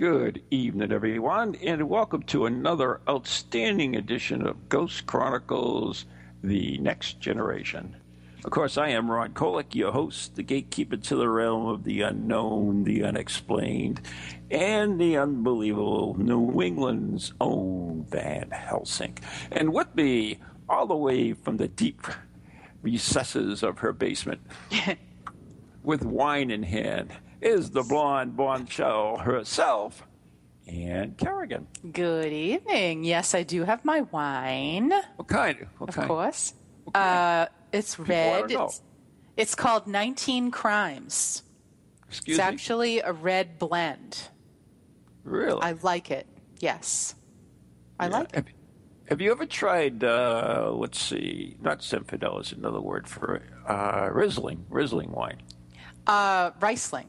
Good evening, everyone, and welcome to another outstanding edition of Ghost Chronicles The Next Generation. Of course, I am Ron Kolek, your host, the gatekeeper to the realm of the unknown, the unexplained, and the unbelievable New England's own Van Helsing. And with me, all the way from the deep recesses of her basement, with wine in hand, is the blonde bombshell herself, Ann Kerrigan. Good evening. Yes, I do have my wine, What kind? What of kind? course. Uh, it's wanna red. It's, it's called 19 Crimes. Excuse me. it's me? actually a red blend. really? I like it. Yes. I Yeah. like it. Have, you ever tried, uh, let's see, not Zinfandel is another word for uh, Riesling, Riesling wine. Uh, Riesling.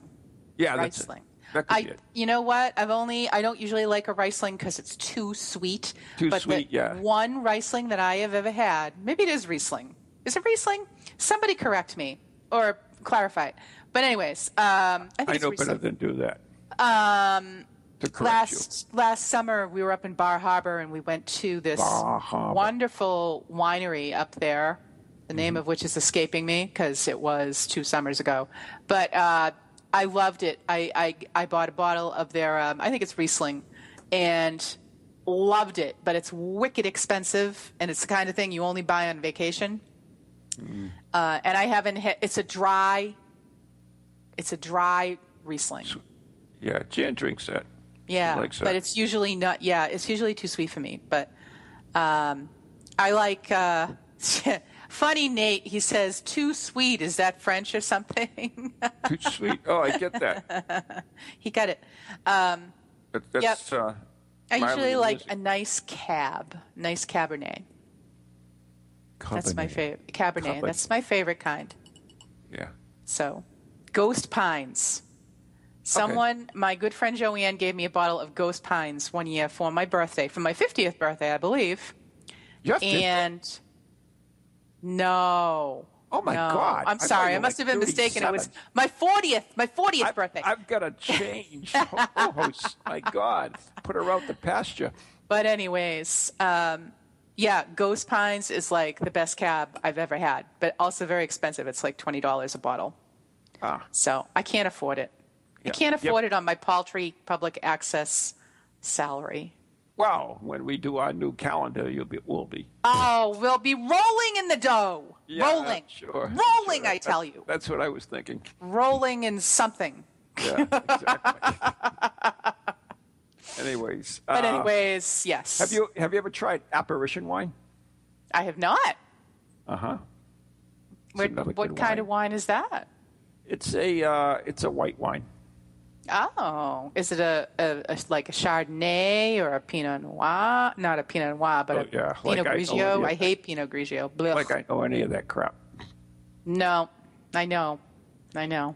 Yeah, that's it. Riesling. That I, it. you know what? I've only, I don't usually like a Riesling because it's too sweet. Too but sweet, the yeah. One Riesling that I have ever had, maybe it is Riesling. Is it Riesling? Somebody correct me or clarify it. But anyways, um, I think I know Riesling. better than do that. Um, To correct last last summer we were up in Bar Harbor and we went to this wonderful winery up there. The name Mm-hmm. of which is escaping me because it was two summers ago, but uh, I loved it. I, I I bought a bottle of their um, I think it's Riesling, and loved it. But it's wicked expensive, and it's the kind of thing you only buy on vacation. Mm-hmm. Uh, and I haven't hit. It's a dry. It's a dry Riesling. Yeah, Jan drinks that. Yeah, likes that. but it's usually not. Yeah, it's usually too sweet for me. But um, I like. Uh, funny, Nate. He says too sweet. Is that French or something? Too sweet. Oh, I get that. he got it. Um, That- that's, uh, I usually like Lizzie. a nice cab, nice Cabernet. That's my favorite. Cabernet. Cabernet. That's my favorite kind. Yeah. So, Ghost Pines. Someone, my good friend Joanne, gave me a bottle of Ghost Pines one year for my birthday, for my 50th birthday, I believe. You have to- And no. Oh, my no. God. I I'm sorry. you I must like have been mistaken. It was my 40th, my 40th I've, birthday. I've got to change co-hosts. My God, put her out the pasture. But anyways, um, yeah, Ghost Pines is like the best cab I've ever had, but also very expensive. It's like twenty dollars a bottle, Ah, so I can't afford it. I can't Yep. afford it on my paltry public access salary. Well, when we do our new calendar, you'll be, we'll be. Oh, we'll be rolling in the dough. Yeah, rolling, Sure. rolling. sure. I tell you, That's what I was thinking. rolling in something. Yeah, exactly. Anyways. But uh, anyways, yes. Have you have you ever tried apparition wine? I have not. Uh huh. What, what kind wine. of wine is that? It's a uh, it's a white wine. Oh, is it a, a, a like a Chardonnay or a Pinot Noir? Not a Pinot Noir, but Oh, a yeah, like Pinot I- Grigio. yeah. I hate Pinot Grigio. Blech. Like I know any of that crap. no, I know, I know.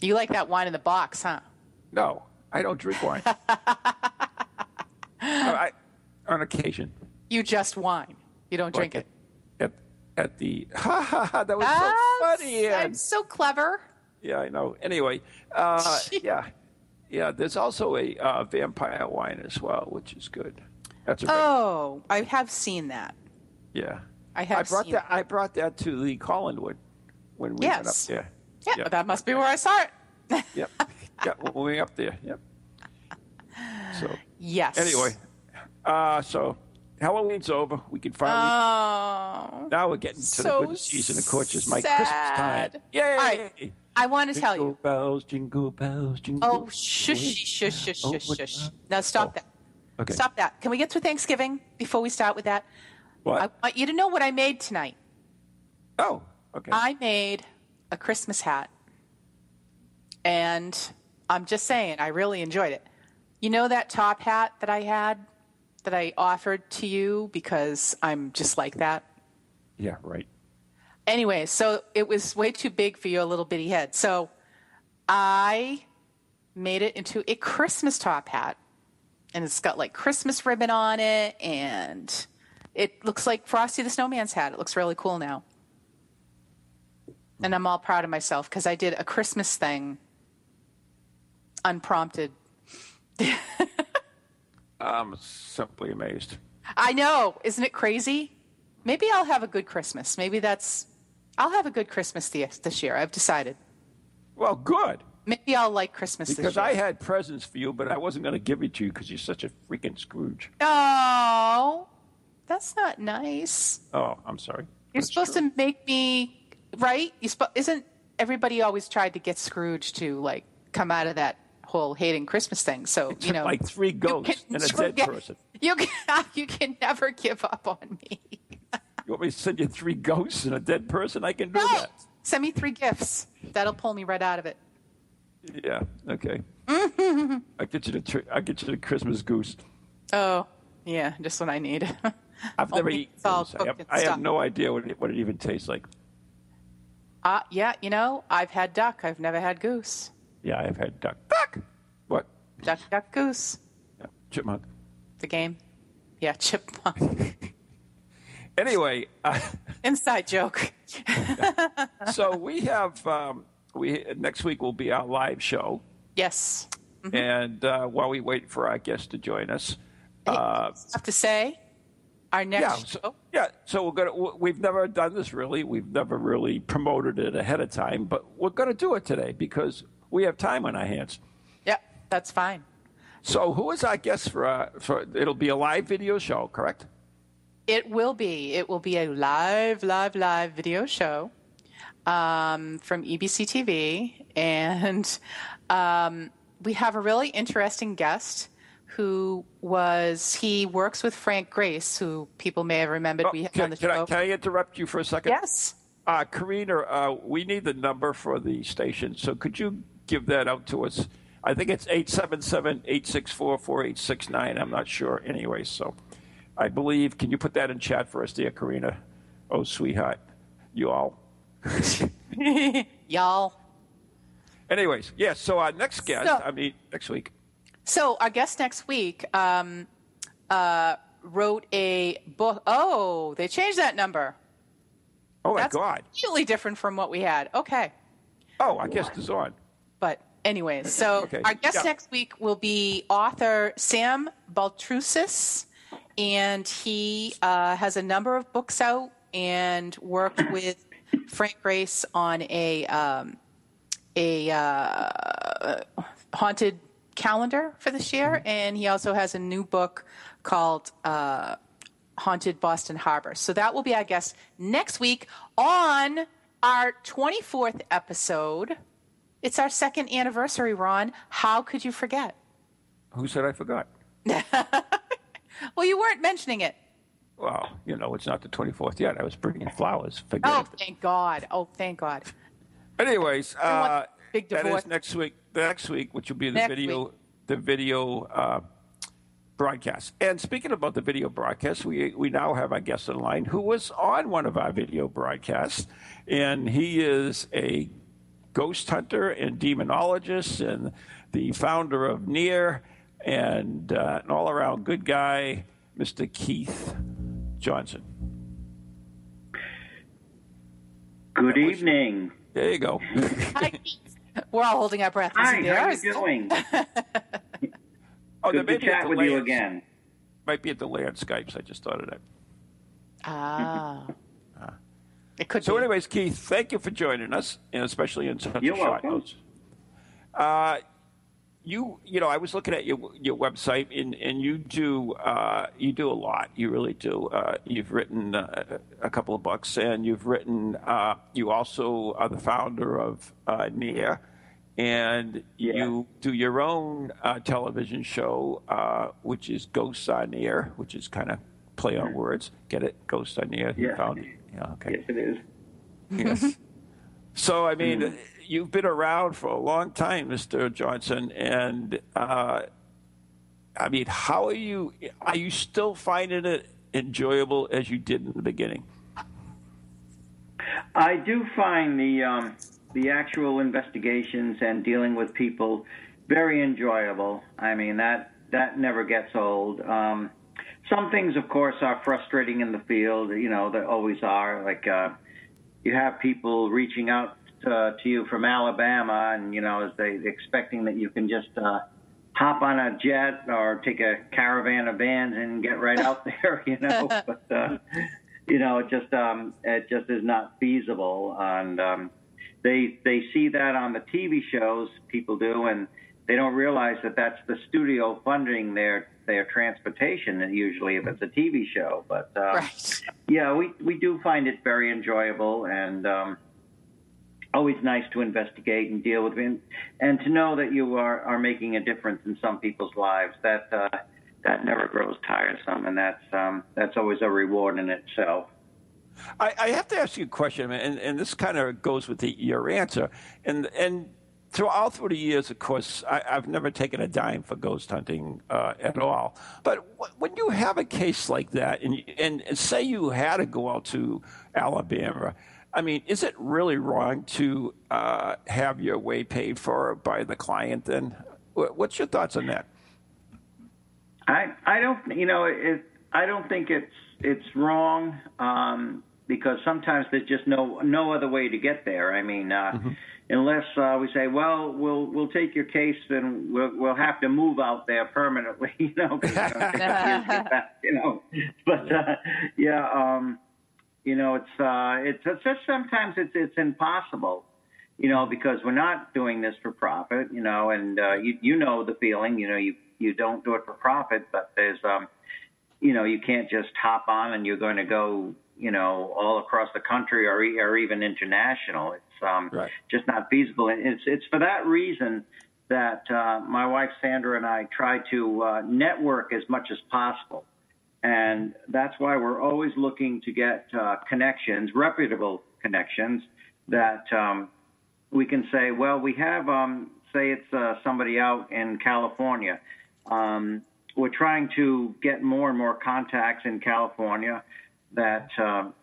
You like that wine in the box, huh? No, I don't drink wine. I, on occasion. You just wine. You don't drink Like it. At at the ha ha ha that was so Ah, funny. I'm so clever. Yeah, I know. Anyway, uh, yeah, yeah. There's also a uh, vampire wine as well, which is good. That's a Oh, I have seen that. yeah. I have I brought seen that. I brought that to the Collinwood when we went up there. Yeah, Yeah. that must be where I saw it. Yep. yeah, when we went up there. Yep. So Yes. anyway, uh, so Halloween's over. We can finally. Oh. now we're getting to so the good season, of course, is my Christmas time. Yay! All right. I want to tell Jingle you. bells, jingle bells, jingle. Oh, shush, shush, shush, Oh, shush, shush. Now stop oh. that. Okay. Stop that. Can we get to Thanksgiving before we start with that? What? I want you to know what I made tonight. oh, okay. I made a Christmas hat. And I'm just saying, I really enjoyed it. You know that top hat that I had that I offered to you because I'm just like that? Yeah, right. Anyway, so it was way too big for your little bitty head. So I made it into a Christmas top hat. And it's got like Christmas ribbon on it. And it looks like Frosty the Snowman's hat. It looks really cool now. And I'm all proud of myself because I did a Christmas thing unprompted. I'm simply amazed. I know. Isn't it crazy? Maybe I'll have a good Christmas. Maybe that's. I'll have a good Christmas this, this year. I've decided. Well, good. Maybe I'll like Christmas Because this year. I had presents for you, but I wasn't going to give it to you because you're such a freaking Scrooge. Oh, that's not nice. Oh, I'm sorry. You're That's supposed true. to make me right. You spo- isn't everybody always tried to get Scrooge to like come out of that whole hating Christmas thing? So It you know, like three ghosts can and a dead forget- person. You can you can never give up on me. You want me to send you three ghosts and a dead person? I can do No, that. send me three gifts. That'll pull me right out of it. Yeah. Okay. I get you the tr- I get you the Christmas goose. Oh, yeah, just what I need. I've never eaten. I have, I have no idea what it, what it even tastes like. uh, yeah, you know, I've had duck. I've never had goose. Yeah, I've had duck. Duck. What? Duck, duck, goose. Yeah, chipmunk. The game. Yeah, chipmunk. Anyway, uh, Inside joke. so we have um, we next week will be our live show, Yes. and uh, while we wait for our guest to join us, Hey, uh, I have to say, our next yeah, show. so, yeah. So we're gonna. We've never done this really. We've never really promoted it ahead of time, but we're gonna do it today because we have time on our hands. Yeah, that's fine. So who is our guest for? Uh, for it'll be a live video show, correct? It will be. It will be a live, live, live video show um, from EBC TV, and um, we have a really interesting guest who was he works with Frank Grace, who people may have remembered we had Oh, can, on the can show. I, can I interrupt you for a second? yes. Uh, Karina, uh, we need the number for the station, so could you give that out to us? I think it's 877-864-4869. I'm not sure anyway, so I believe, can you put that in chat for us, dear Karina? Oh, sweetheart, you all. Y'all. Anyways, yes, so our next guest, So- I mean, next week. So our guest next week um, uh, wrote a book. Oh, they changed that number. Oh, my That's God. completely different from what we had. Okay. Oh, our guest is on. But anyways, so Okay, our guest yeah. next week will be author Sam Baltrusis, and he uh, has a number of books out and worked with Frank Grace on a um, a uh, haunted calendar for this year, Mm-hmm. and he also has a new book called. Uh, Haunted Boston Harbor. So that will be our guest next week on our 24th episode. It's our second anniversary, Ron. How could you forget? Who said I forgot? Well, you weren't mentioning it. Well, you know, it's not the 24th yet. I was bringing flowers. Forget Oh, it. thank God. Oh, thank God. Anyways, uh, big that is next week. Next week, which will be the Next video, week. the video uh, broadcast. And speaking about the video broadcast, we we now have our guest the line who was on one of our video broadcasts, and he is a ghost hunter and demonologist, and the founder of Near, and uh, an all-around good guy, Mr. Keith Johnson. Good evening. There you go. Hi, Keith. We're all holding our breath. Hi, how are you doing? oh, there Good to chat with you again. Might be a delay on Skype. So I just thought of that. Ah. It could So, be. anyways, Keith, thank you for joining us, and especially in such You're a short welcome. notice. Uh, you, you know, I was looking at your your website, and, and you do uh, you do a lot. You really do. Uh, you've written uh, a couple of books, and you've written. Uh, you also are the founder of uh, Near, and Yeah. you do your own uh, television show, uh, which is Ghosts on Air which is kind of play on words. Get it? Ghosts on. You Yeah. found. Yeah. Okay. Yes, it is. Yes. so, I mean, you've been around for a long time, Mr. Johnson, and uh, I mean, how are you? Are you still finding it enjoyable as you did in the beginning? I do find the um, the actual investigations and dealing with people very enjoyable. I mean that that never gets old. Um, some things, of course, are frustrating in the field. You know, they always are. Like uh, you have people reaching out to, to you from Alabama, and you know, as they expecting that you can just uh, hop on a jet or take a caravan of vans and get right out there. You know, but uh, you know, it just um, it just is not feasible, and um, they they see that on the TV shows people do, and they don't realize that that's the studio funding their their transportation usually if it's a TV show. But uh, right. yeah, we we do find it very enjoyable and um, always nice to investigate and deal with it, and to know that you are are making a difference in some people's lives. That uh, that never grows tiresome, and that's um, that's always a reward in itself. I, I have to ask you a question, and, and this kind of goes with the, your answer, and and throughout through the years, of course, I, have never taken a dime for ghost hunting uh, at all. But w- when you have a case like that, and, and, and say you had to go out to Alabama, I mean, is it really wrong to uh, have your way paid for by the client? Then, what's your thoughts on that? I I don't you know it, I don't think it's it's wrong um, because sometimes there's just no no other way to get there. I mean. Uh, mm-hmm unless uh, we say, well, we'll we'll take your case and we'll we'll have to move out there permanently, you know, you know. But uh, yeah, um, you know, it's uh, it's, it's just sometimes it's it's impossible, you know, because we're not doing this for profit, you know, and uh, you you know the feeling, you know, you you don't do it for profit, but there's um, you know, you can't just hop on and you're going to go, you know, all across the country or or even international. It's um, right. just not feasible. And it's it's for that reason that uh, my wife Sandra and I try to uh, network as much as possible, and that's why we're always looking to get uh, connections, reputable connections that um, we can say, well, we have, um, say, it's uh, somebody out in California. Um, we're trying to get more and more contacts in California that um,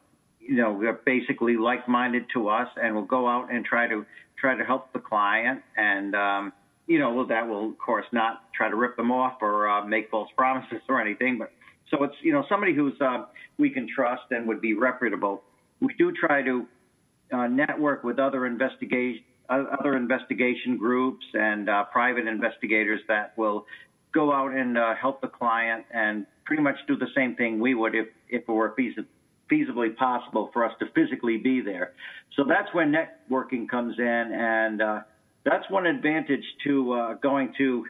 you know, they're basically like-minded to us, and we'll go out and try to try to help the client, and um, you know, well, that will of course not try to rip them off or uh, make false promises or anything, but so it's you know somebody who's uh, we can trust and would be reputable. We do try to uh, network with other investigation other investigation groups and uh, private investigators that will go out and uh, help the client and pretty much do the same thing we would if if it were feasible feasibly possible for us to physically be there. So that's when networking comes in, and uh, that's one advantage to uh, going to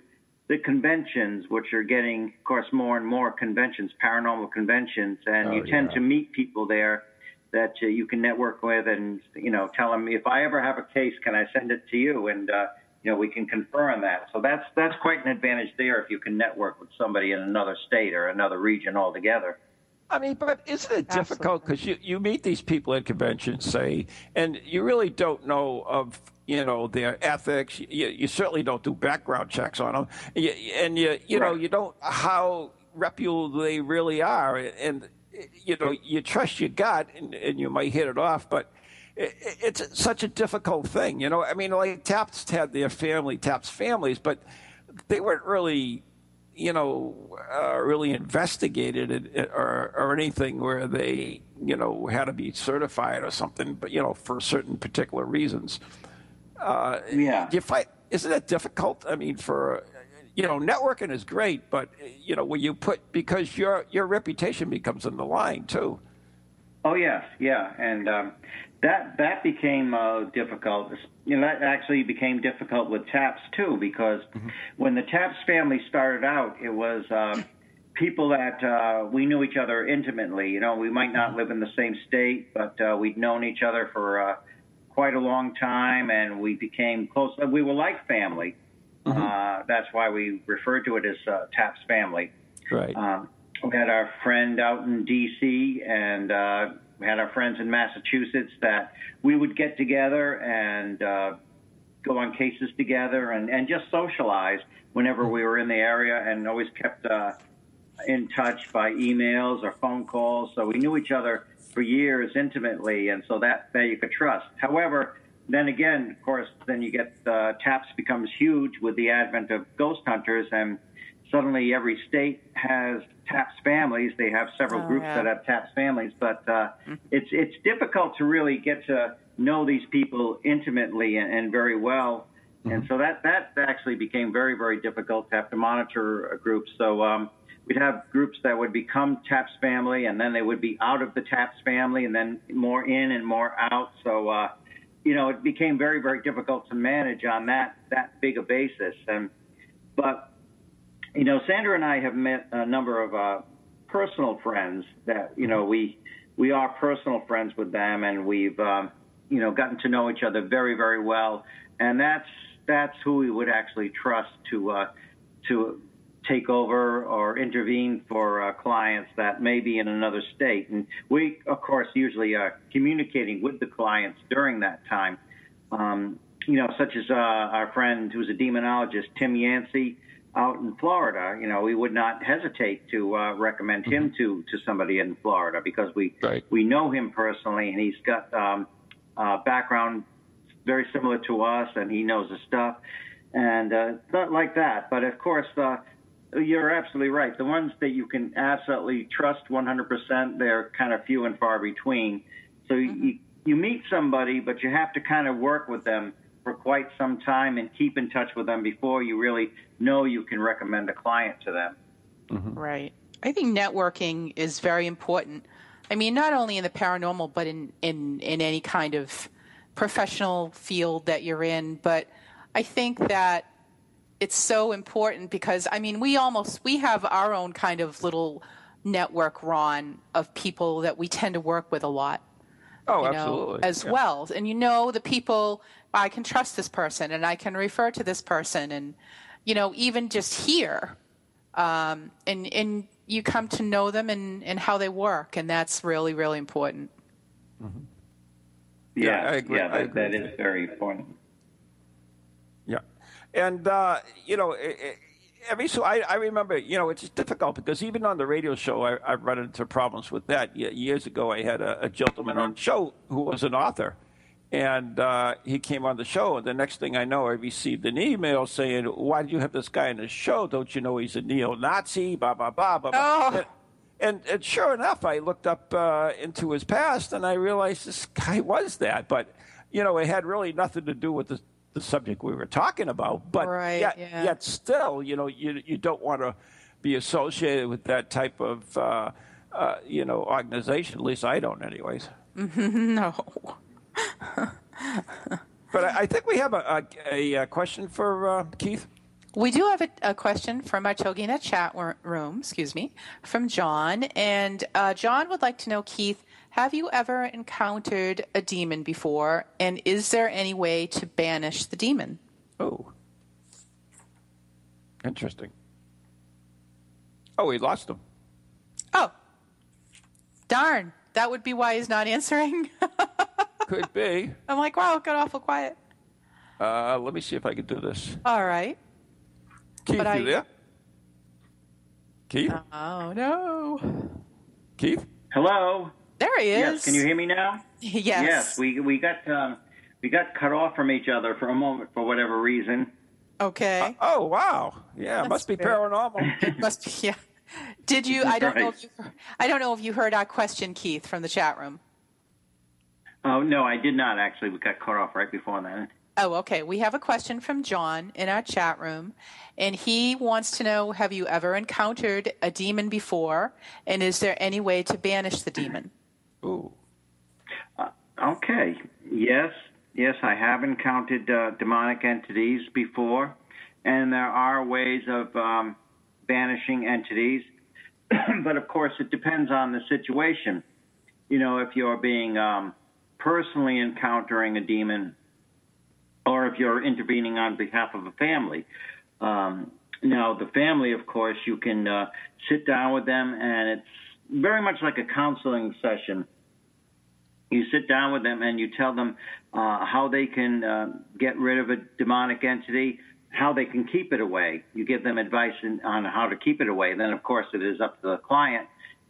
the conventions, which are getting, of course, more and more conventions, paranormal conventions, and oh, you tend yeah. to meet people there that uh, you can network with, and you know, tell them if I ever have a case, can I send it to you, and uh, you know, we can confirm that. So that's that's quite an advantage there if you can network with somebody in another state or another region altogether. I mean, but isn't it difficult because you, you meet these people at conventions, say, and you really don't know of you know their ethics. You, you certainly don't do background checks on them, you, and you you right. know you don't how reputable they really are, and you know you trust your gut, and, and you might hit it off, but it's such a difficult thing, you know. I mean, like Taps had their family, Taps families, but they weren't really you know, uh, really investigated it or, or anything where they, you know, had to be certified or something, but, you know, for certain particular reasons. Uh, yeah. Do you find, isn't it difficult? I mean, for, you know, networking is great, but, you know, when you put, because your, your reputation becomes in the line too. Oh, yes, yeah. And, um, that that became uh, difficult. You know, that actually became difficult with Taps too, because mm-hmm. when the Taps family started out, it was uh, people that uh, we knew each other intimately. You know, we might not live in the same state, but uh, we'd known each other for uh, quite a long time, and we became close. We were like family. Mm-hmm. Uh, that's why we referred to it as uh, Taps family. Right. Um, we had our friend out in D.C. and. Uh, we had our friends in Massachusetts that we would get together and uh, go on cases together and, and just socialize whenever we were in the area and always kept uh, in touch by emails or phone calls. So we knew each other for years intimately, and so that, that you could trust. However, then again, of course, then you get uh, TAPS becomes huge with the advent of ghost hunters, and suddenly every state has TAPS families. They have several Oh, groups yeah. that have TAPS families, but uh, it's it's difficult to really get to know these people intimately and, and very well. And so that that actually became very very difficult to have to monitor a group. So um, we'd have groups that would become TAPS family, and then they would be out of the TAPS family, and then more in and more out. So uh, you know, it became very very difficult to manage on that that big a basis. And but you know, Sandra and I have met a number of uh, personal friends that you know we we are personal friends with them, and we've um, you know gotten to know each other very very well, and that's that's who we would actually trust to uh, to take over or intervene for uh, clients that may be in another state, and we of course usually are communicating with the clients during that time. Um, you know, such as uh, our friend who's a demonologist, Tim Yancey out in Florida, you know, we would not hesitate to uh, recommend him to to somebody in Florida because we Right. we know him personally and he's got um, uh, background very similar to us and he knows the stuff and uh, not like that. But of course, uh, you're absolutely right. The ones that you can absolutely trust 100%, they're kind of few and far between. So you, mm-hmm. you meet somebody, but you have to kind of work with them for quite some time and keep in touch with them before you really know you can recommend a client to them. Mm-hmm. Right. I think networking is very important. I mean, not only in the paranormal, but in, in, in any kind of professional field that you're in. But I think that it's so important because, I mean, we almost, we have our own kind of little network, Ron, of people that we tend to work with a lot Oh, you know, absolutely. as Yeah. well. And you know the people, I can trust this person and I can refer to this person. And, you know, even just here, um, and, and you come to know them and, and how they work. And that's really, really important. Yeah, I agree- Yeah, I agree that with is very important. Yeah, and uh, you know, i- i- every so I, I remember, you know, it's difficult because even on the radio show, I, I've run into problems with that. Years ago, I had a, a gentleman on the show who was an author, and uh, he came on the show, and the next thing I know, I received an email saying, "Why do you have this guy on the show? Don't you know he's a neo-Nazi?" Blah blah blah blah. blah. Oh. And, and, and sure enough, I looked up uh, into his past, and I realized this guy was that. But you know, it had really nothing to do with the, the subject we were talking about. But Right, yet, yeah. yet still, you know, you you don't want to be associated with that type of uh, uh, you know organization. At least I don't, anyways. No. But I, I think we have a, a, a question for uh, Keith. We do have a, a question from our TogiNet chat room, excuse me, from John. And uh, John would like to know, Keith, have you ever encountered a demon before? And is there any way to banish the demon? Oh, interesting. Oh, we lost him. Oh, darn. That would be why he's not answering. Could be. I'm like, wow, it got awful quiet. Uh, let me see if I can do this. All right. Keith, But you I- there? Keith? Oh, no. Keith? Hello. There he is. Yes. Can you hear me now? Yes. Yes. We we got um, we got cut off from each other for a moment for whatever reason. Okay. Oh, wow. Yeah, it must be fair. paranormal. Must be, yeah. Did you? I don't know if you. I don't know if you heard our question, Keith, from the chat room. Oh no, I did not actually. We got cut off right before that. Oh, okay. We have a question from John in our chat room, and he wants to know: Have you ever encountered a demon before, and is there any way to banish the demon? Ooh. Okay. Yes. Yes, I have encountered uh, demonic entities before, and there are ways of um, banishing entities. but of course, it depends on the situation. You know, if you're being um, personally encountering a demon, or if you're intervening on behalf of a family. Um, now, the family, of course, you can uh, sit down with them, and it's very much like a counseling session you sit down with them and you tell them uh, how they can uh, get rid of a demonic entity, how they can keep it away. You give them advice in, on how to keep it away. Then, of course, it is up to the client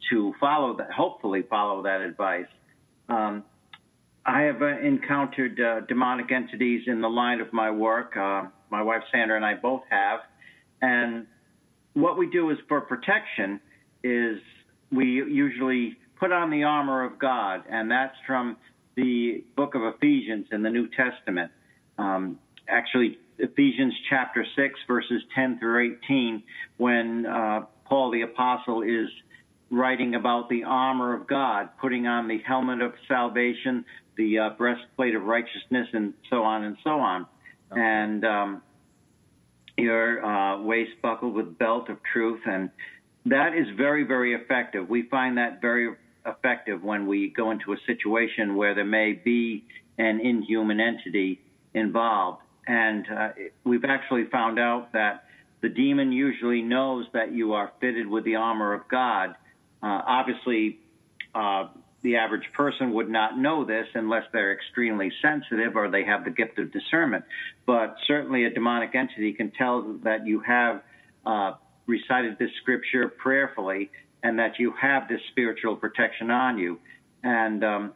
to follow that, hopefully follow that advice. Um, I have uh, encountered uh, demonic entities in the line of my work. Uh, my wife Sandra and I both have, and what we do is for protection is we usually put on the armor of God, and that's from the book of Ephesians in the New Testament. Um, actually, Ephesians chapter 6, verses 10 through 18, when uh, Paul the Apostle is writing about the armor of God, putting on the helmet of salvation, the uh, breastplate of righteousness, and so on and so on. Okay. And um, your uh, waist buckled with belt of truth. And that is very, very effective. We find that very effective when we go into a situation where there may be an inhuman entity involved. And uh, we've actually found out that the demon usually knows that you are fitted with the armor of God. Uh, obviously, uh, the average person would not know this unless they're extremely sensitive or they have the gift of discernment. But certainly, a demonic entity can tell that you have uh, recited this scripture prayerfully and that you have this spiritual protection on you. And um,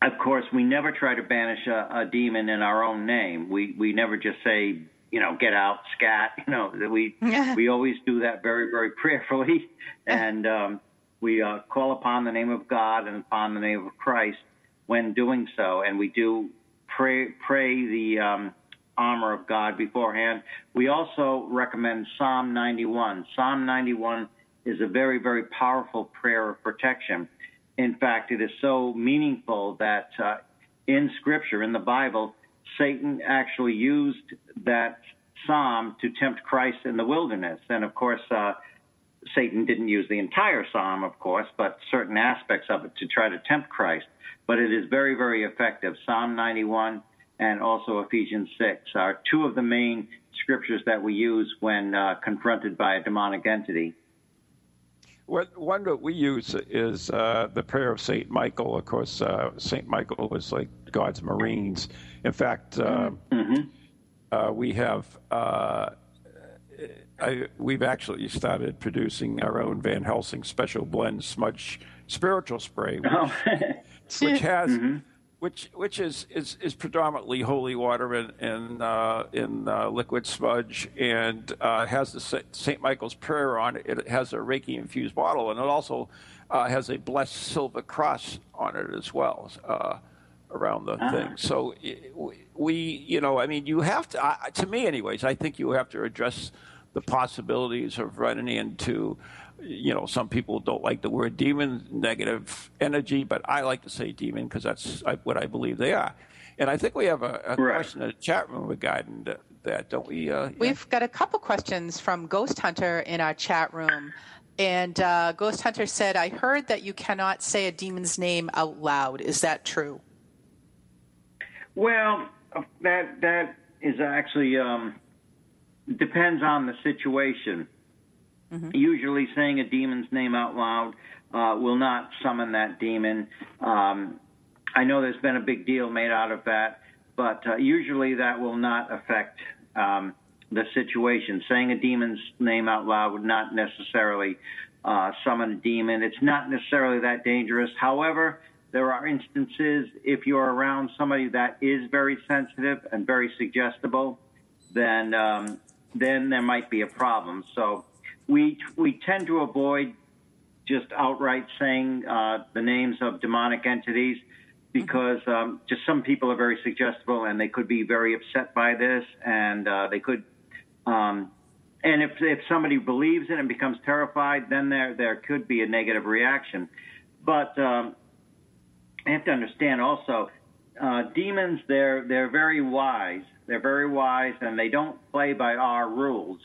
of course, we never try to banish a, a demon in our own name. We we never just say, you know, get out, scat. You know, we we always do that very very prayerfully, and um, we uh, call upon the name of God and upon the name of Christ when doing so, and we do pray pray the um, armor of God beforehand. We also recommend Psalm 91. Psalm 91 is a very, very powerful prayer of protection. In fact, it is so meaningful that uh, in Scripture, in the Bible, Satan actually used that psalm to tempt Christ in the wilderness. And of course, uh, Satan didn't use the entire psalm, of course, but certain aspects of it to try to tempt Christ. But it is very, very effective. Psalm 91 and also Ephesians 6 are two of the main scriptures that we use when uh, confronted by a demonic entity. What, one that we use is uh, the prayer of Saint Michael. Of course, uh, Saint Michael was like God's Marines. In fact, uh, mm-hmm. Uh, we have uh, I, we've actually started producing our own Van Helsing Special Blend Smudge Spiritual Spray, which, oh. which has. Mm-hmm which which is, is, is predominantly holy water in in, uh, in uh, liquid smudge and uh, has the St. Michael's Prayer on it. It has a Reiki infused bottle, and it also uh, has a blessed silver cross on it as well uh, around the uh-huh. thing. So we, you know, I mean, you have to. to me, anyways, I think you have to address the possibilities of running into you know, some people don't like the word demon, negative energy, but I like to say demon because that's what I believe they are. And I think we have a, a right. question in the chat room regarding that, don't we? Uh, We've yeah. got a couple questions from Ghost Hunter in our chat room. And uh, Ghost Hunter said, I heard that you cannot say a demon's name out loud. Is that true? Well, that that is actually um, depends on the situation. Mm-hmm. Usually, saying a demon's name out loud uh, will not summon that demon. Um, I know there's been a big deal made out of that, but uh, usually that will not affect um, the situation. Saying a demon's name out loud would not necessarily uh, summon a demon. It's not necessarily that dangerous. However, there are instances if you're around somebody that is very sensitive and very suggestible, then um, then there might be a problem. So we we tend to avoid just outright saying uh, the names of demonic entities because um, just some people are very suggestible and they could be very upset by this and uh, they could um, and if if somebody believes it and becomes terrified then there there could be a negative reaction. But um, I have to understand also uh, demons they're they're very wise. They're very wise and they don't play by our rules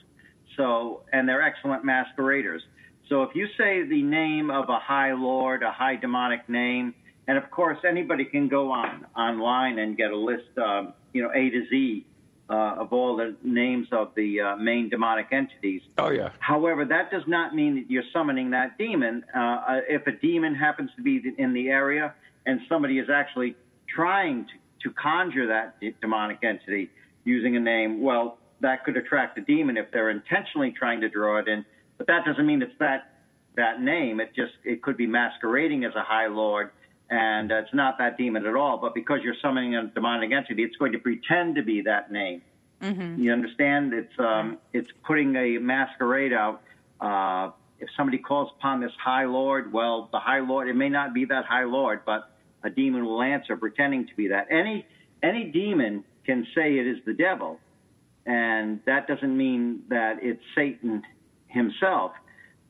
so, and they're excellent masqueraders. So if you say the name of a high lord, a high demonic name, and of course anybody can go on online and get a list, um, you know, A to Z uh, of all the names of the uh, main demonic entities. Oh yeah. However, that does not mean that you're summoning that demon. Uh, uh if a demon happens to be in the area and somebody is actually trying to to conjure that demonic entity using a name, well, that could attract a demon if they're intentionally trying to draw it in. But that doesn't mean it's that that name. It just it could be masquerading as a high lord, and it's not that demon at all. But because you're summoning a demonic entity, it's going to pretend to be that name. Mm-hmm. You understand? It's um, it's putting a masquerade out. Uh, if somebody calls upon this high lord, well, the high lord, it may not be that high lord, but a demon will answer pretending to be that. Any any demon can say it is the devil, and that doesn't mean that it's Satan himself.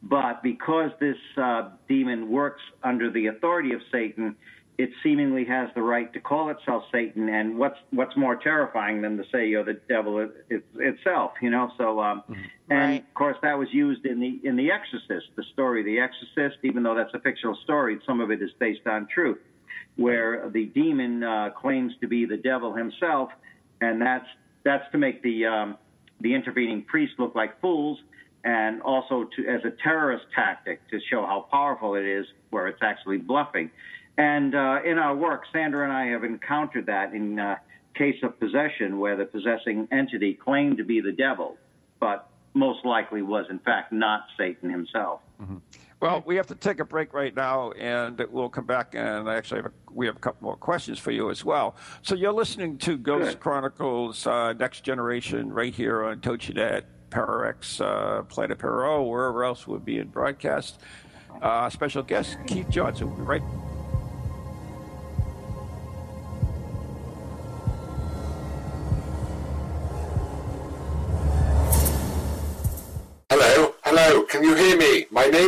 But because this uh, demon works under the authority of Satan, it seemingly has the right to call itself Satan. And what's what's more terrifying than to say you're the devil it, it, itself, you know? So, um, mm-hmm. and of course, that was used in the in The Exorcist, the story The Exorcist. Even though that's a fictional story, some of it is based on truth, where the demon uh, claims to be the devil himself, and that's that's to make the um, the intervening priests look like fools and also to, as a terrorist tactic to show how powerful it is, where it's actually bluffing. And uh, in our work, Sandra and I have encountered that in uh, case of possession, where the possessing entity claimed to be the devil, but most likely was in fact not Satan himself. Mm-hmm. Well, we have to take a break right now, and we'll come back. And actually, have a, we have a couple more questions for you as well. So you're listening to Ghost Good. Chronicles uh, Next Generation right here on TogiNet Pararex, uh, Planet Paro, wherever else would be in broadcast. Uh, special guest Keith Johnson. We'll be right.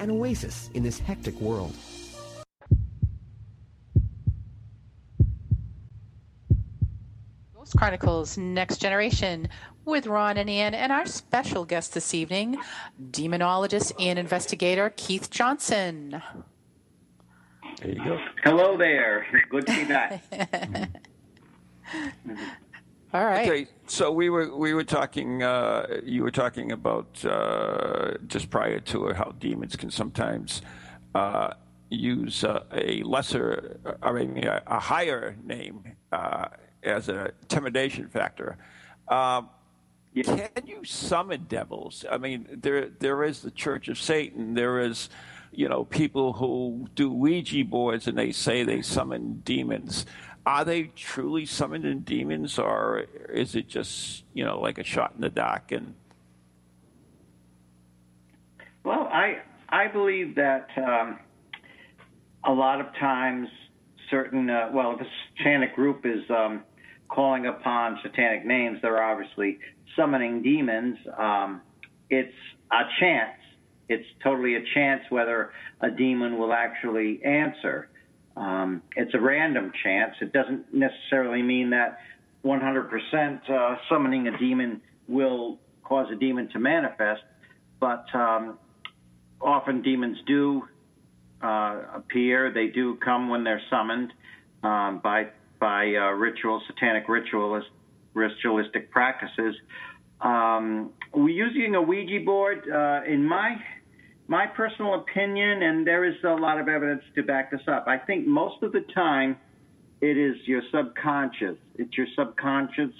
an oasis in this hectic world. Ghost Chronicles Next Generation with Ron and Ian, and our special guest this evening, demonologist and investigator Keith Johnson. There you go. Hello there. Good to be back. All right. Okay, so we were we were talking. Uh, you were talking about uh, just prior to it how demons can sometimes uh, use uh, a lesser, I mean, a, a higher name uh, as an intimidation factor. Um, can you summon devils? I mean, there there is the Church of Satan. There is, you know, people who do Ouija boards and they say they summon demons. Are they truly summoning demons, or is it just you know like a shot in the dark? And well, I I believe that um, a lot of times certain uh, well, if a satanic group is um, calling upon satanic names, they're obviously summoning demons. Um, it's a chance. It's totally a chance whether a demon will actually answer. Um, it's a random chance. It doesn't necessarily mean that 100% uh, summoning a demon will cause a demon to manifest, but um, often demons do uh, appear. They do come when they're summoned um, by by uh, ritual, satanic ritualist, ritualistic practices. Um, we're using a Ouija board. Uh, in my my personal opinion, and there is a lot of evidence to back this up. I think most of the time, it is your subconscious. It's your subconscious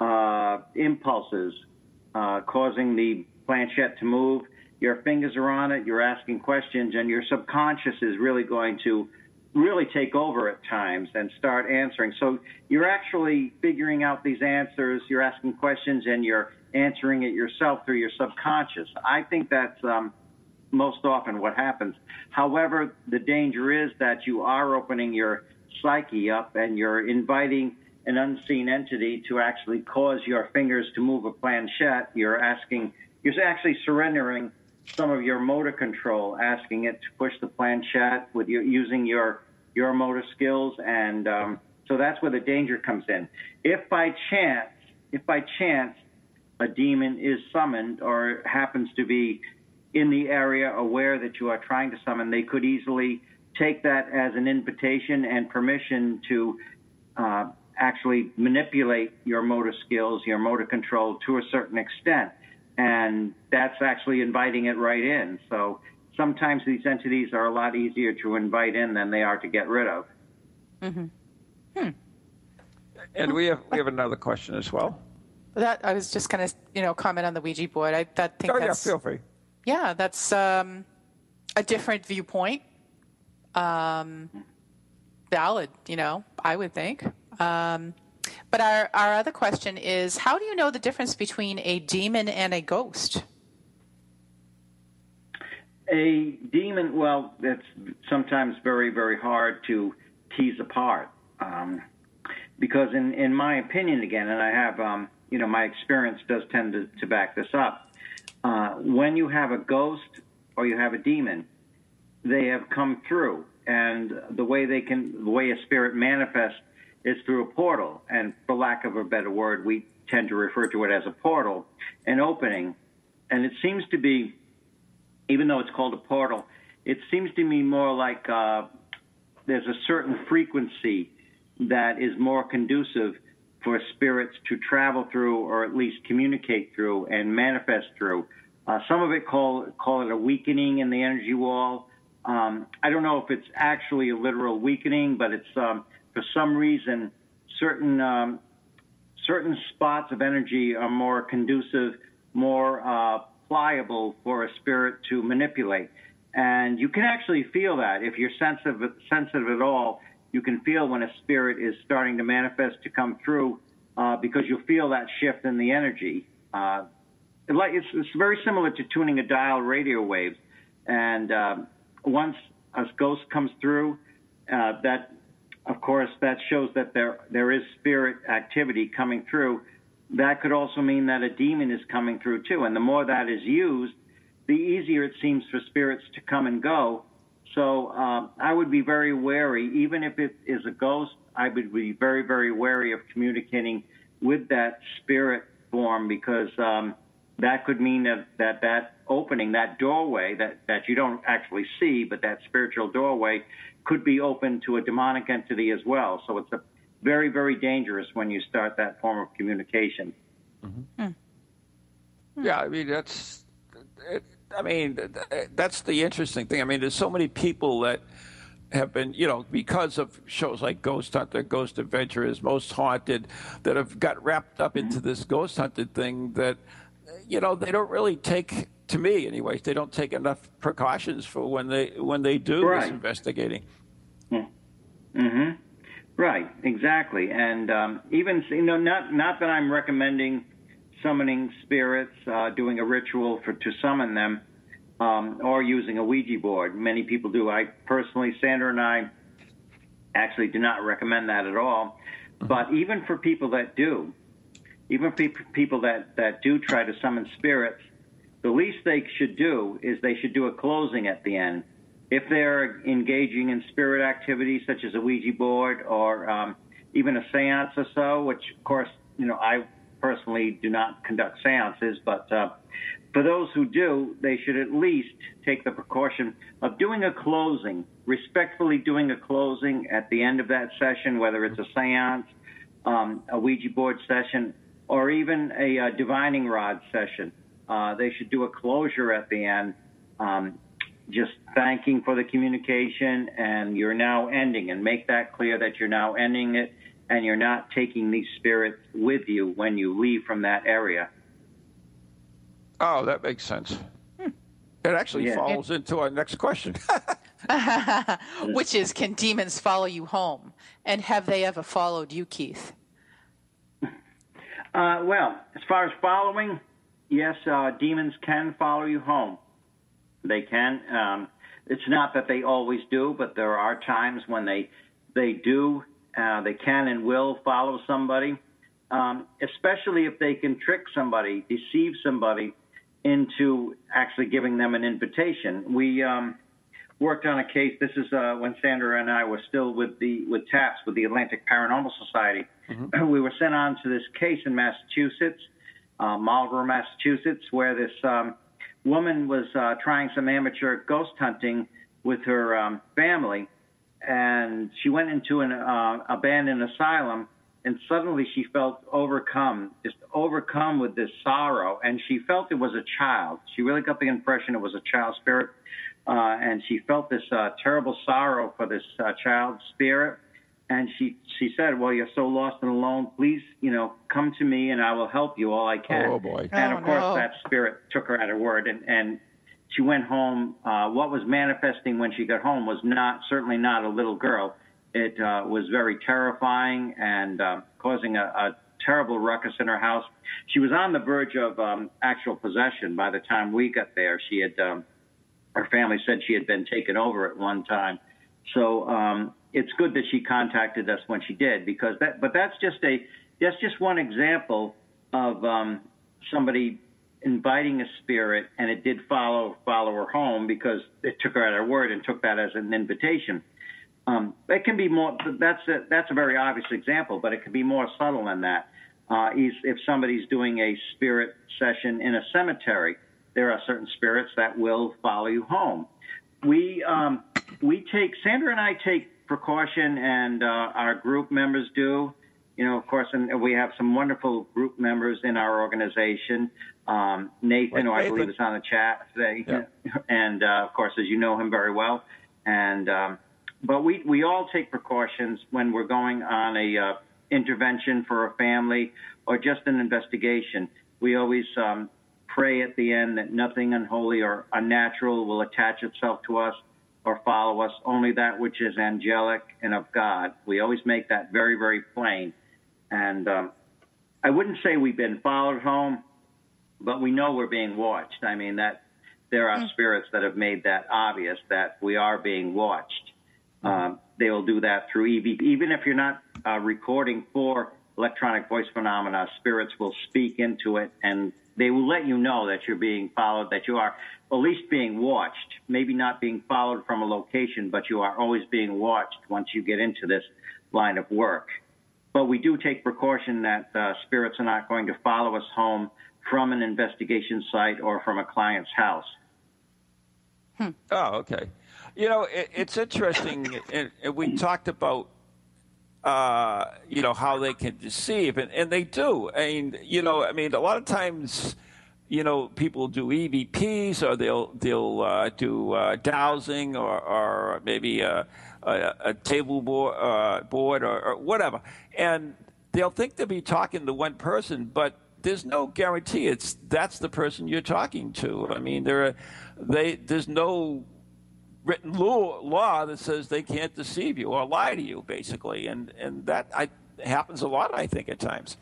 uh, impulses uh, causing the planchette to move. Your fingers are on it. You're asking questions, and your subconscious is really going to really take over at times and start answering. So you're actually figuring out these answers. You're asking questions, and you're answering it yourself through your subconscious. I think that's um, most often what happens. However, the danger is that you are opening your psyche up and you're inviting an unseen entity to actually cause your fingers to move a planchette. You're asking, you're actually surrendering some of your motor control, asking it to push the planchette with your, using your your motor skills, and um, so that's where the danger comes in. If by chance, if by chance a demon is summoned or happens to be in the area aware that you are trying to summon, they could easily take that as an invitation and permission to uh, actually manipulate your motor skills, your motor control to a certain extent. And that's actually inviting it right in. So sometimes these entities are a lot easier to invite in than they are to get rid of. Mm-hmm. Hmm. And we have we have another question as well. That I was just going to you know comment on the Ouija board. I that think oh, that's yeah, feel free. Yeah, that's um, a different viewpoint. Um, valid, you know, I would think. Um, but our, our other question is how do you know the difference between a demon and a ghost? A demon, well, it's sometimes very, very hard to tease apart. Um, because, in, in my opinion, again, and I have, um, you know, my experience does tend to, to back this up. Uh, when you have a ghost or you have a demon, they have come through, and the way they can, the way a spirit manifests is through a portal. And for lack of a better word, we tend to refer to it as a portal, an opening. And it seems to be, even though it's called a portal, it seems to me more like uh, there's a certain frequency that is more conducive for spirits to travel through or at least communicate through and manifest through. Uh, some of it call call it a weakening in the energy wall. Um, I don't know if it's actually a literal weakening, but it's um, for some reason certain um, certain spots of energy are more conducive, more uh, pliable for a spirit to manipulate. And you can actually feel that if you're sensitive sensitive at all you can feel when a spirit is starting to manifest to come through uh, because you'll feel that shift in the energy. Uh, it's, it's, very similar to tuning a dial radio waves, and uh, once a ghost comes through, uh, that of course that shows that there there is spirit activity coming through. That could also mean that a demon is coming through too, and the more that is used, the easier it seems for spirits to come and go so um, I would be very wary, even if it is a ghost. I would be very, very wary of communicating with that spirit form because um, that could mean that, that that opening, that doorway that, that you don't actually see, but that spiritual doorway could be open to a demonic entity as well. So it's a very, very dangerous when you start that form of communication. Mm-hmm. Mm. Yeah, I mean that's it, I mean, that's the interesting thing. I mean, there's so many people that have been, you know, because of shows like Ghost Hunter, Ghost Adventurers, Most Haunted, that have got wrapped up into this ghost hunted thing that, you know, they don't really take, to me anyways, they don't take enough precautions for when they when they do right. this investigating. Mm-hmm. Right, exactly, and um, even you know, not not that I'm recommending summoning spirits, uh, doing a ritual for to summon them, um, or using a Ouija board. Many people do. I personally, Sandra and I, actually do not recommend that at all. Mm-hmm. But even for people that do, even for people that that do try to summon spirits, the least they should do is they should do a closing at the end. If they're engaging in spirit activities such as a Ouija board or um, even a seance or so, which of course, you know, I personally do not conduct seances, but uh, for those who do, they should at least take the precaution of doing a closing, respectfully doing a closing at the end of that session, whether it's a seance, um, a Ouija board session, or even a, uh, divining rod session. Uh, they should do a closure at the end, um, just thanking for the communication, and you're now ending, and make that clear that you're now ending it, and you're not taking these spirits with you when you leave from that area. Oh, that makes sense. Hmm. It actually yeah. follows into our next question. Which is Can demons follow you home? And have they ever followed you, Keith? Uh, well, as far as following, yes, uh, demons can follow you home. They can. Um, it's not that they always do, but there are times when they they do. Uh, they can and will follow somebody, um, especially if they can trick somebody, deceive somebody into actually giving them an invitation. We um, worked on a case. This is uh, when Sandra and I were still with the with TAPS, with the Atlantic Paranormal Society. Mm-hmm. We were sent on to this case in Massachusetts, uh, Marlborough, Massachusetts, where this um, woman was uh, trying some amateur ghost hunting with her um, family, and she went into an uh, abandoned asylum and suddenly she felt overcome, just overcome with this sorrow, and she felt it was a child. She really got the impression it was a child spirit, uh, and she felt this uh, terrible sorrow for this uh, child spirit. And she she said, "Well, you're so lost and alone. Please, you know, come to me, and I will help you all I can." Oh boy! And oh, of course, no. that spirit took her at her word, and and she went home. Uh, what was manifesting when she got home was not certainly not a little girl it uh, was very terrifying and uh, causing a, a terrible ruckus in her house. She was on the verge of um, actual possession by the time we got there. She had, um, her family said she had been taken over at one time. So um, it's good that she contacted us when she did because that. But that's just a that's just one example of um, somebody inviting a spirit, and it did follow follow her home because it took her at her word and took that as an invitation. Um, it can be more. That's a, that's a very obvious example, but it can be more subtle than that. Uh, if somebody's doing a spirit session in a cemetery, there are certain spirits that will follow you home. We um, we take Sandra and I take precaution, and uh, our group members do. You know, of course, and we have some wonderful group members in our organization. Um, Nathan, who I Nathan. believe is on the chat today, Yeah. and uh, of course, as you know him very well, and um, but we, we all take precautions when we're going on a uh, intervention for a family or just an investigation. We always um, pray at the end that nothing unholy or unnatural will attach itself to us or follow us, only that which is angelic and of God. We always make that very, very plain. And um, I wouldn't say we've been followed home, but we know we're being watched. I mean, that there are spirits that have made that obvious that we are being watched. Um, they will do that through EVP. Even if you're not uh, recording for electronic voice phenomena, spirits will speak into it and they will let you know that you're being followed, that you are at least being watched, maybe not being followed from a location, but you are always being watched once you get into this line of work. But we do take precaution that uh, spirits are not going to follow us home from an investigation site or from a client's house. Oh, okay. You know, it, it's interesting. and, and we talked about, uh, you know, how they can deceive, and, and they do. I mean, you know, I mean, a lot of times, you know, people do EVPs or they'll they'll uh, do uh, dowsing or, or maybe a, a, table board, uh, board or, or whatever, and they'll think they'll be talking to one person, but there's no guarantee it's that's the person you're talking to. I mean, there are, they there's no written law, law that says they can't deceive you or lie to you, basically, and and that I, happens a lot, I think, at times.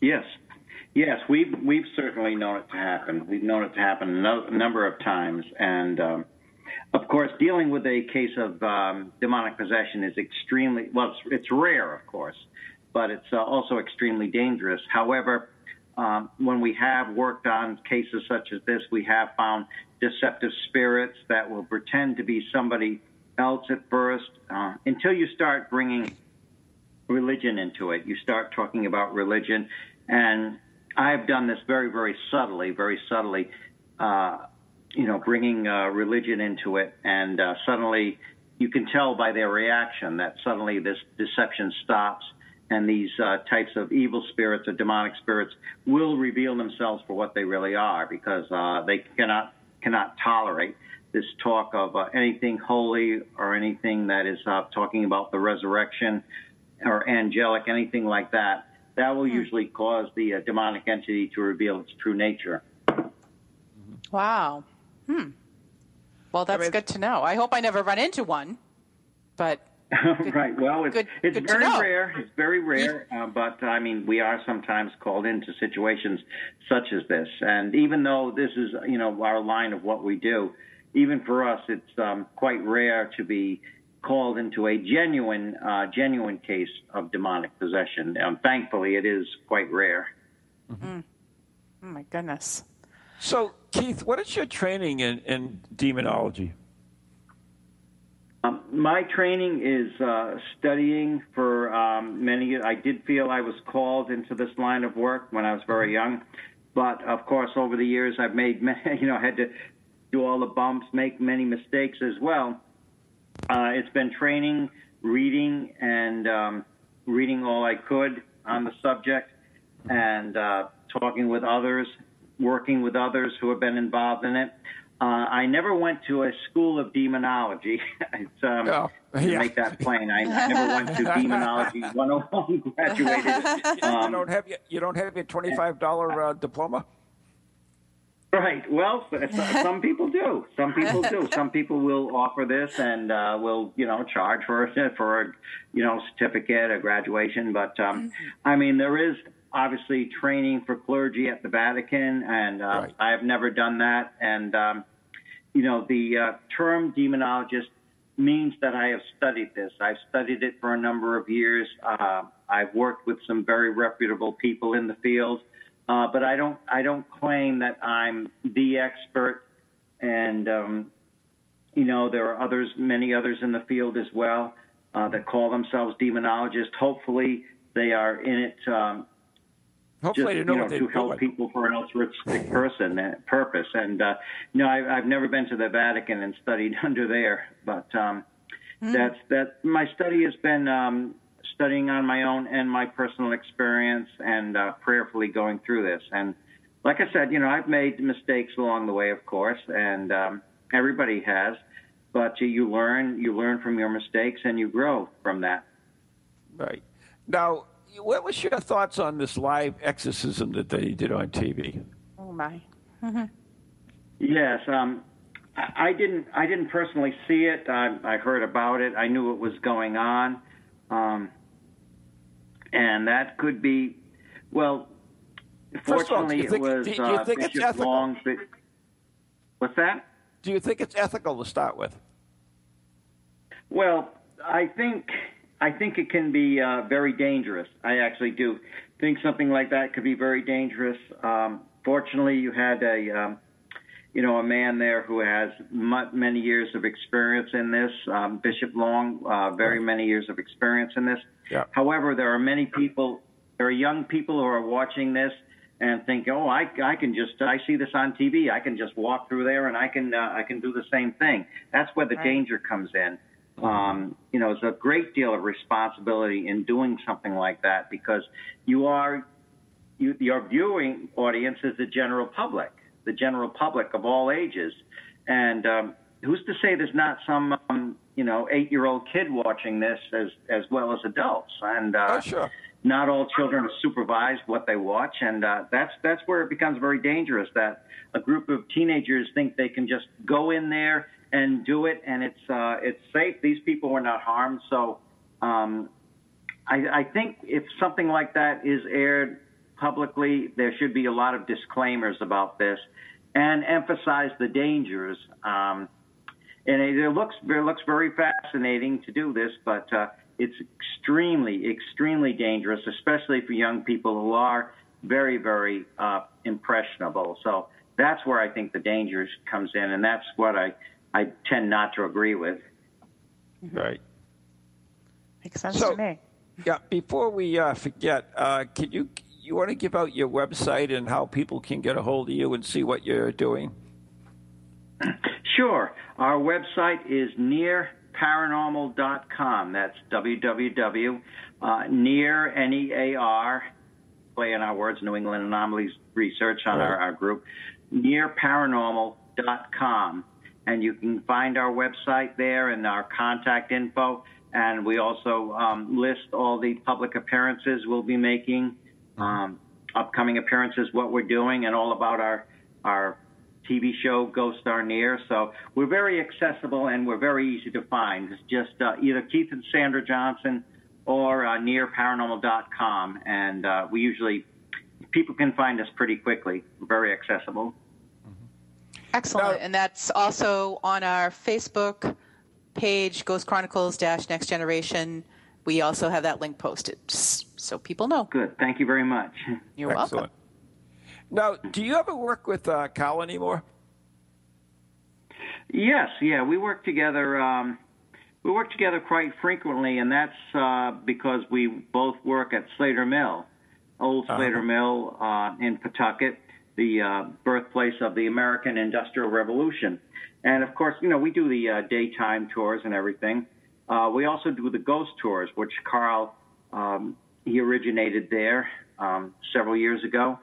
Yes, yes, we've we've certainly known it to happen. We've known it to happen a no, number of times, and um, of course, dealing with a case of um, demonic possession is extremely well. It's, it's rare, of course, but it's uh, also extremely dangerous. However, um, when we have worked on cases such as this, we have found deceptive spirits that will pretend to be somebody else at first uh, until you start bringing religion into it. You start talking about religion, and I've done this very, very subtly, very subtly. Uh, you know, bringing uh, religion into it, and uh, suddenly you can tell by their reaction that suddenly this deception stops and these uh, types of evil spirits or demonic spirits will reveal themselves for what they really are because uh, they cannot cannot tolerate this talk of uh, anything holy or anything that is uh, talking about the resurrection or angelic, anything like that. That will hmm. usually cause the uh, demonic entity to reveal its true nature. Wow. Hmm. Well, that's I mean, good to know. I hope I never run into one, but Good, right. Well, it's, good, it's good very rare. It's very rare. Uh, but I mean, we are sometimes called into situations such as this. And even though this is, you know, our line of what we do, even for us, it's um, quite rare to be called into a genuine, uh, genuine case of demonic possession. Um, thankfully, it is quite rare. Mm-hmm. Oh my goodness. So, Keith, what is your training in, in demonology? Um, my training is uh, studying for um, many. I did feel I was called into this line of work when I was very young, but of course, over the years, I've made many, you know had to do all the bumps, make many mistakes as well. Uh, it's been training, reading, and um, reading all I could on the subject, and uh, talking with others, working with others who have been involved in it. Uh, I never went to a school of demonology. it's, um, oh, yeah. to make that plain, I, never went to demonology 101. Graduated. Um, you don't have your, you don't have your twenty five dollar uh, diploma. Right. Well, some people do. Some people do. Some people will offer this and uh, will, you know, charge for for a, you know, certificate, a graduation. But um. I mean, there is obviously training for clergy at the Vatican, and uh, right. I have never done that. And um, you know, the uh, term demonologist means that I have studied this. I've studied it for a number of years. Uh, I've worked with some very reputable people in the field, uh, but I don't I don't claim that I'm the expert. And um, you know, there are others, many others in the field as well uh, that call themselves demonologists. Hopefully, they are in it um, Hopefully, just, to know, you know to help people for an altruistic person uh, purpose. And uh, you know, I, I've never been to the Vatican and studied under there, but um, mm. that's that. My study has been um, studying on my own and my personal experience, and uh, prayerfully going through this. And like I said, you know, I've made mistakes along the way, of course, and um, everybody has. But you learn, you learn from your mistakes, and you grow from that. Right now what was your thoughts on this live exorcism that they did on TV? Oh my. yes, um, I didn't. I didn't personally see it. I, I heard about it. I knew it was going on, um, and that could be. Well, fortunately, all, think, it was do, do you uh, think Bishop it's ethical? Long. What's that? Do you think it's ethical to start with? Well, I think I think it can be uh, very dangerous. I actually do think something like that could be very dangerous. Um, fortunately, you had a, um, you know, a man there who has m- many years of experience in this. Um, Bishop Long, uh, very many years of experience in this. Yeah. However, there are many people, there are young people who are watching this and think, oh, I, I can just, I see this on TV. I can just walk through there and I can, uh, I can do the same thing. That's where the right. danger comes in um, you know, there's a great deal of responsibility in doing something like that because you are, you, your viewing audience is the general public, the general public of all ages. And um, who's to say there's not some, um, you know, eight-year-old kid watching this as as well as adults? And uh, oh, sure. not all children are supervised what they watch, and uh, that's that's where it becomes very dangerous. That a group of teenagers think they can just go in there and do it, and it's uh, it's safe. These people were not harmed, so um, I, I think if something like that is aired publicly, there should be a lot of disclaimers about this and emphasize the dangers. Um, and it, looks it looks very fascinating to do this, but uh, it's extremely extremely dangerous, especially for young people who are very, very uh, impressionable. So that's where I think the danger comes in, and that's what I, I tend not to agree with. Right. Makes sense So- to me. Yeah. Before we uh, forget, uh, can you you want to give out your website and how people can get a hold of you and see what you're doing? Sure. Our website is nearparanormal.com. That's www. Uh, near, N-E-A-R, play in our words, New England Anomalies Research on our, our group, nearparanormal.com. And you can find our website there and our contact info. And we also um, list all the public appearances we'll be making, um, upcoming appearances, what we're doing, and all about our our TV show Ghost Are Near. So we're very accessible and we're very easy to find. It's just uh, either Keith and Sandra Johnson or uh, nearparanormal.com, and uh, we usually people can find us pretty quickly. We're very accessible. Excellent. Now- and that's also on our Facebook page, Ghost Chronicles Dash Next Generation. We also have that link posted, so people know. Good. Thank you very much. You're welcome. Now, do you ever work with uh, Carl anymore? Yes, yeah, we work together. Um, we work together quite frequently, and that's uh, because we both work at Slater Mill, old Uh-huh. Slater Mill uh, in Pawtucket, the uh, birthplace of the American Industrial Revolution. And of course, you know, we do the uh, daytime tours and everything. Uh, we also do the ghost tours, which Carl um, he originated there um, several years ago,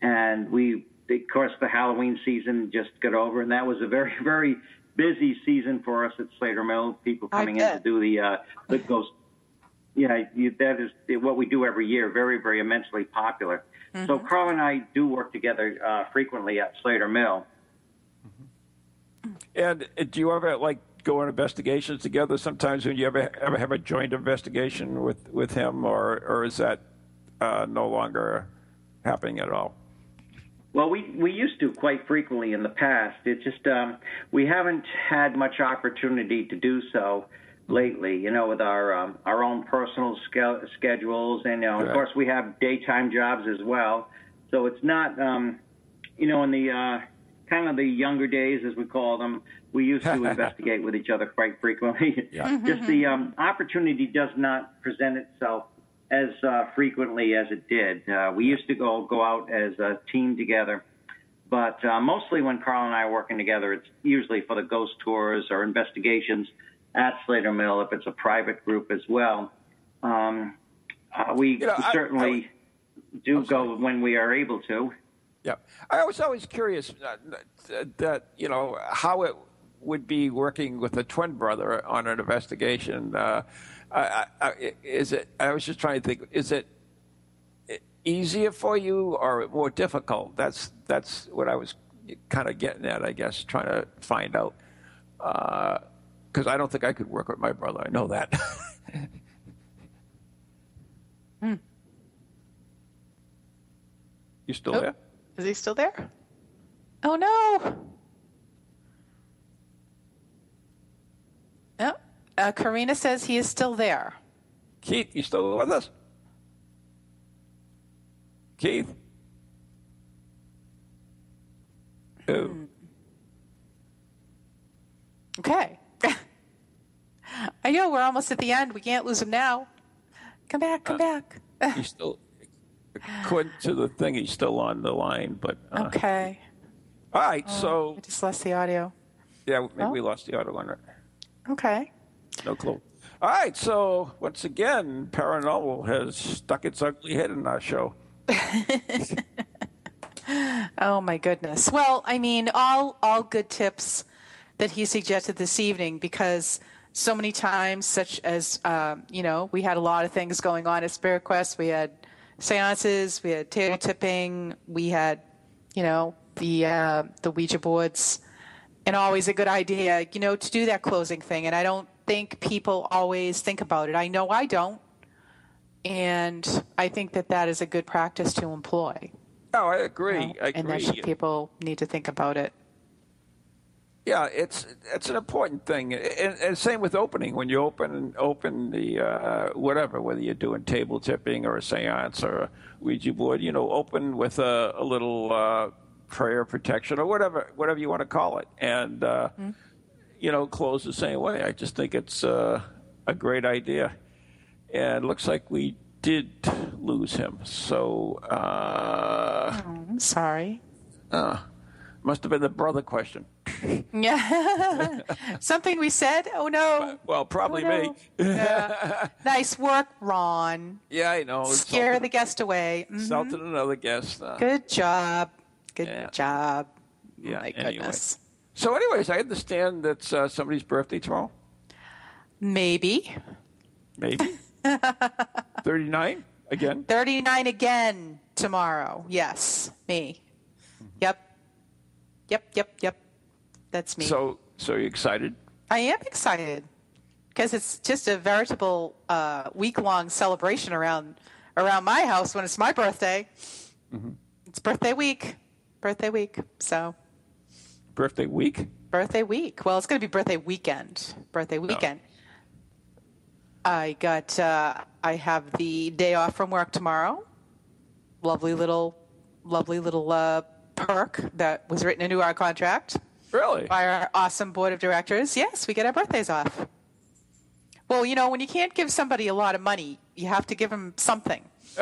and we, of course, the Halloween season just got over, and that was a very, very busy season for us at Slater Mill. People coming in to do the uh, the ghost. Yeah, you, that is what we do every year. Very, very immensely popular. So Carl and I do work together uh, frequently at Slater Mill. And uh, do you ever like go on investigations together? Sometimes when you ever ever have a joint investigation with with him, or or is that uh, no longer happening at all? Well, we, we used to quite frequently in the past. It just um, we haven't had much opportunity to do so lately. You know, with our um, our own personal ske- schedules, and you know, of course, we have daytime jobs as well. So it's not, um, you know, in the uh, kind of the younger days, as we call them, we used to investigate with each other quite frequently. Yeah. Just the um, opportunity does not present itself as uh, frequently as it did. Uh, we used to go go out as a team together, but uh, mostly when Carl and I are working together, it's usually for the ghost tours or investigations at Slater Mill if it's a private group as well. Um, uh, we You know, I- certainly do go when we are able to. Yeah, I was always curious uh, that, that you know how it would be working with a twin brother on an investigation. Uh, I, I, I- is it? I was just trying to think. Is it easier for you or more difficult? That's that's what I was kind of getting at. I guess trying to find out because I don't think I could work with my brother. I know that. You still Oh. there? Is he still there? Oh no! No. Uh, Karina says he is still there. Keith, you still with us? Keith? Oh, Okay. I know we're almost at the end. We can't lose him now. Come back, come back. he's still, according to the thing, he's still on the line. But uh, okay. all right, so I just lost the audio. yeah, maybe Oh. we lost the auto on it. Okay. No clue. All right, so once again, paranormal has stuck its ugly head in our show. Oh my goodness. Well, I mean, all all good tips that he suggested this evening because so many times, such as um, you know, we had a lot of things going on at Spirit Quest. We had seances, we had table tipping, we had you know the uh, the Ouija boards, and always a good idea, you know, to do that closing thing. And I don't think people always think about it. I know I don't, and I think that that is a good practice to employ Oh, I agree. know, I agree. and that should- people need to think about it. Yeah, it's it's an important thing, and, and same with opening. When you open open the uh, whatever, whether you're doing table tipping or a séance or a Ouija board, you know, open with a, a little uh, prayer protection or whatever whatever you want to call it, and uh, mm-hmm. you know, close the same way. I just think it's uh, a great idea, and it looks like we did lose him. So, uh, oh, I'm sorry. Uh, must have been the brother question. Yeah. Something we said? Oh, no. Well, probably oh, no. me. yeah. Nice work, Ron. Yeah, I know. Scare the guest away. Mm-hmm. Insulted another guest. Uh, Good job. Good yeah. job. Yeah, My anyway. goodness. So, anyways, I understand that's uh, somebody's birthday tomorrow. Maybe. Maybe. 39 again? 39 again tomorrow. Yes, me. Yep. Yep, yep, yep. That's me. So, so you excited? I am excited because it's just a veritable uh, week-long celebration around around my house when it's my birthday. Mm-hmm. It's birthday week. Birthday week. So. Birthday week. Birthday week. Well, it's going to be birthday weekend. Birthday weekend. I got. Uh, I have the day off from work tomorrow. Lovely little, lovely little uh, perk that was written into our contract. Really? By our awesome board of directors. Yes, we get our birthdays off. Well, you know, when you can't give somebody a lot of money, you have to give them something.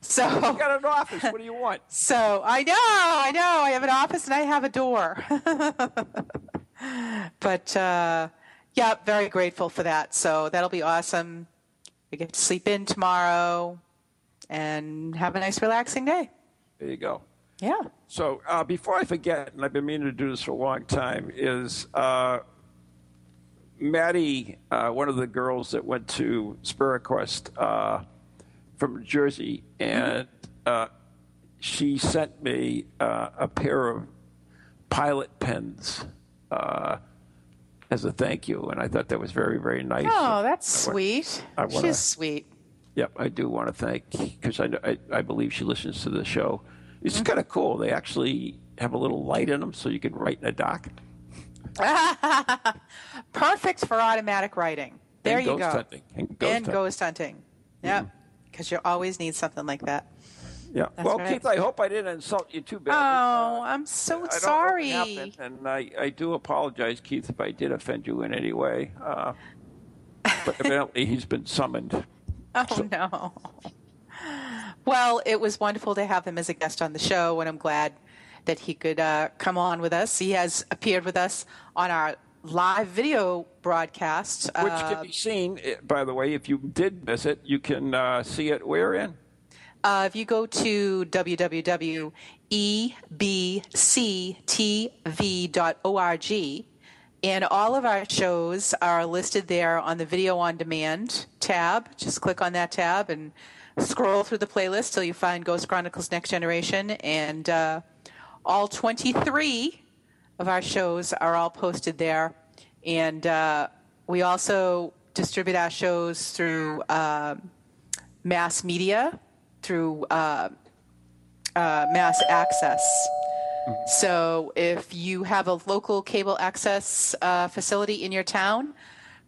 so you got an office. What do you want? So I know, I know. I have an office and I have a door. but uh, yeah, very grateful for that. So that'll be awesome. We get to sleep in tomorrow and have a nice, relaxing day. There you go. Yeah. So uh, before I forget, and I've been meaning to do this for a long time, is uh, Maddie, uh, one of the girls that went to Spirit Quest uh, from New Jersey, and uh, she sent me uh, a pair of pilot pens as a thank you, and I thought that was very, very nice. Oh, that's I sweet. Want, wanna, She's sweet. Yep, I do want to thank because I, I, I believe she listens to the show. It's mm-hmm. kind of cool. They actually have a little light in them, so you can write in a doc. Perfect for automatic writing. There and you go. Hunting. And ghost and hunting. ghost hunting. Yeah, because mm-hmm. you always need something like that. Yeah. That's well, right. Keith, I hope I didn't insult you too bad. Oh, uh, I'm so I sorry. Happened, and I, I do apologize, Keith, if I did offend you in any way. Uh, but evidently, he's been summoned. Oh, so. no. Well, it was wonderful to have him as a guest on the show, and I'm glad that he could uh, come on with us. He has appeared with us on our live video broadcast. Which can be seen, eh, by the way, if you did miss it, you can uh, see it where in? Uh, if you go to www.ebctv.org, and all of our shows are listed there on the video on demand tab. Just click on that tab and scroll through the playlist till you find Ghost Chronicles Next Generation. And uh, all 23 of our shows are all posted there. And uh, we also distribute our shows through uh, mass media through uh, uh, mass access. Mm-hmm. So if you have a local cable access uh, facility in your town,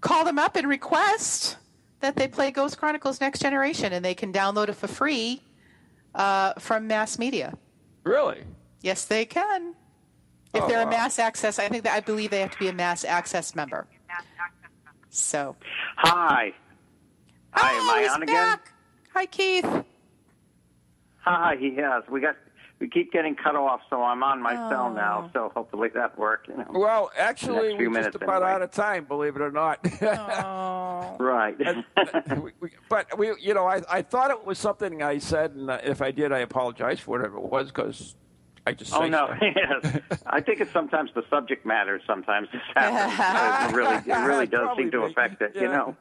call them up and request that they play Ghost Chronicles Next Generation, and they can download it for free uh, from mass media. Really? Yes, they can. If oh, they're wow. a mass access, I think that I believe they have to be a mass access member. So. Hi. Hi, oh, am I on back. again? Hi, Keith. Hi, yes. We got we keep getting cut off, so I'm on my oh. cell now. So hopefully that worked. You know, well, actually, we're just about anyway. out of time, believe it or not. oh. right. we, we, but we, you know, I, I thought it was something I said, and uh, if I did, I apologize for whatever it was because I just. Oh no! So. yes, I think it's sometimes the subject matter. Sometimes this happens. it really, it really does seem to affect it. Yeah. You know.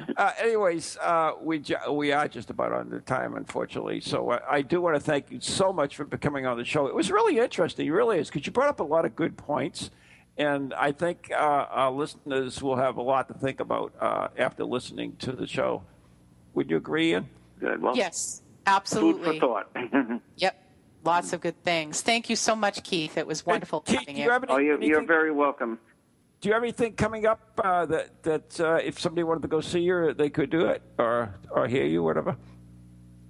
Uh, anyways, uh, we we are just about on the time, unfortunately. So I, I do want to thank you so much for coming on the show. It was really interesting, it really is, because you brought up a lot of good points, and I think uh, our listeners will have a lot to think about uh, after listening to the show. Would you agree, Ian? Good. Well, yes, absolutely. Food for thought. yep, lots of good things. Thank you so much, Keith. It was wonderful Keith, having you. you have any, Oh, you're, you're very welcome. Do you have anything coming up uh, that that uh, if somebody wanted to go see you, they could do it or or hear you, whatever?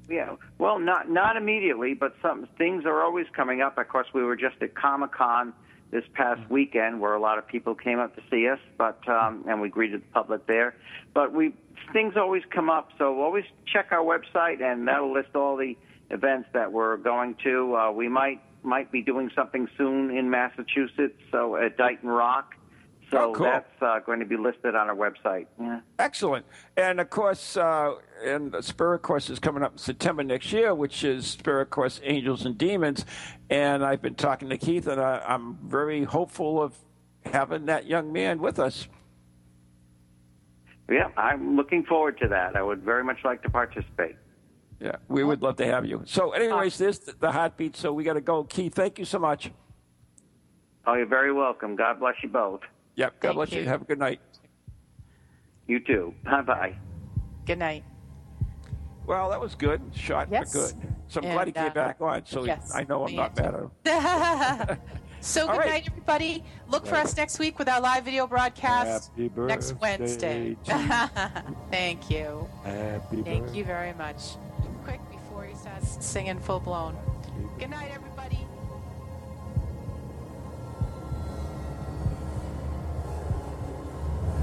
Yeah, well, not not immediately, but some things are always coming up. Of course, we were just at Comic Con this past weekend, where a lot of people came up to see us, but um, and we greeted the public there. But we things always come up, so always check our website, and that'll list all the events that we're going to. Uh, we might might be doing something soon in Massachusetts, so at Dighton Rock. So Oh, cool. that's uh, going to be listed on our website. Yeah. Excellent. And of course, uh, and the Spirit Quest is coming up in September next year, which is Spirit Quest Angels and Demons. And I've been talking to Keith, and I, I'm very hopeful of having that young man with us. Yeah, I'm looking forward to that. I would very much like to participate. Yeah, we would love to have you. So, anyways, this the heartbeat. So we got to go. Keith, thank you so much. Oh, you're very welcome. God bless you both. Yep. God Thank bless you. you. Have a good night. You too. Bye bye. Good night. Well, that was good. Shot Yes. but good. So I'm And, glad he came uh, back on. So yes, I know I'm not mad at him. So good right. night, everybody. Look for us next week with our live video broadcast Happy next Wednesday. Thank you. Happy Thank you very much. Quick before he starts singing full blown. Good night, everybody.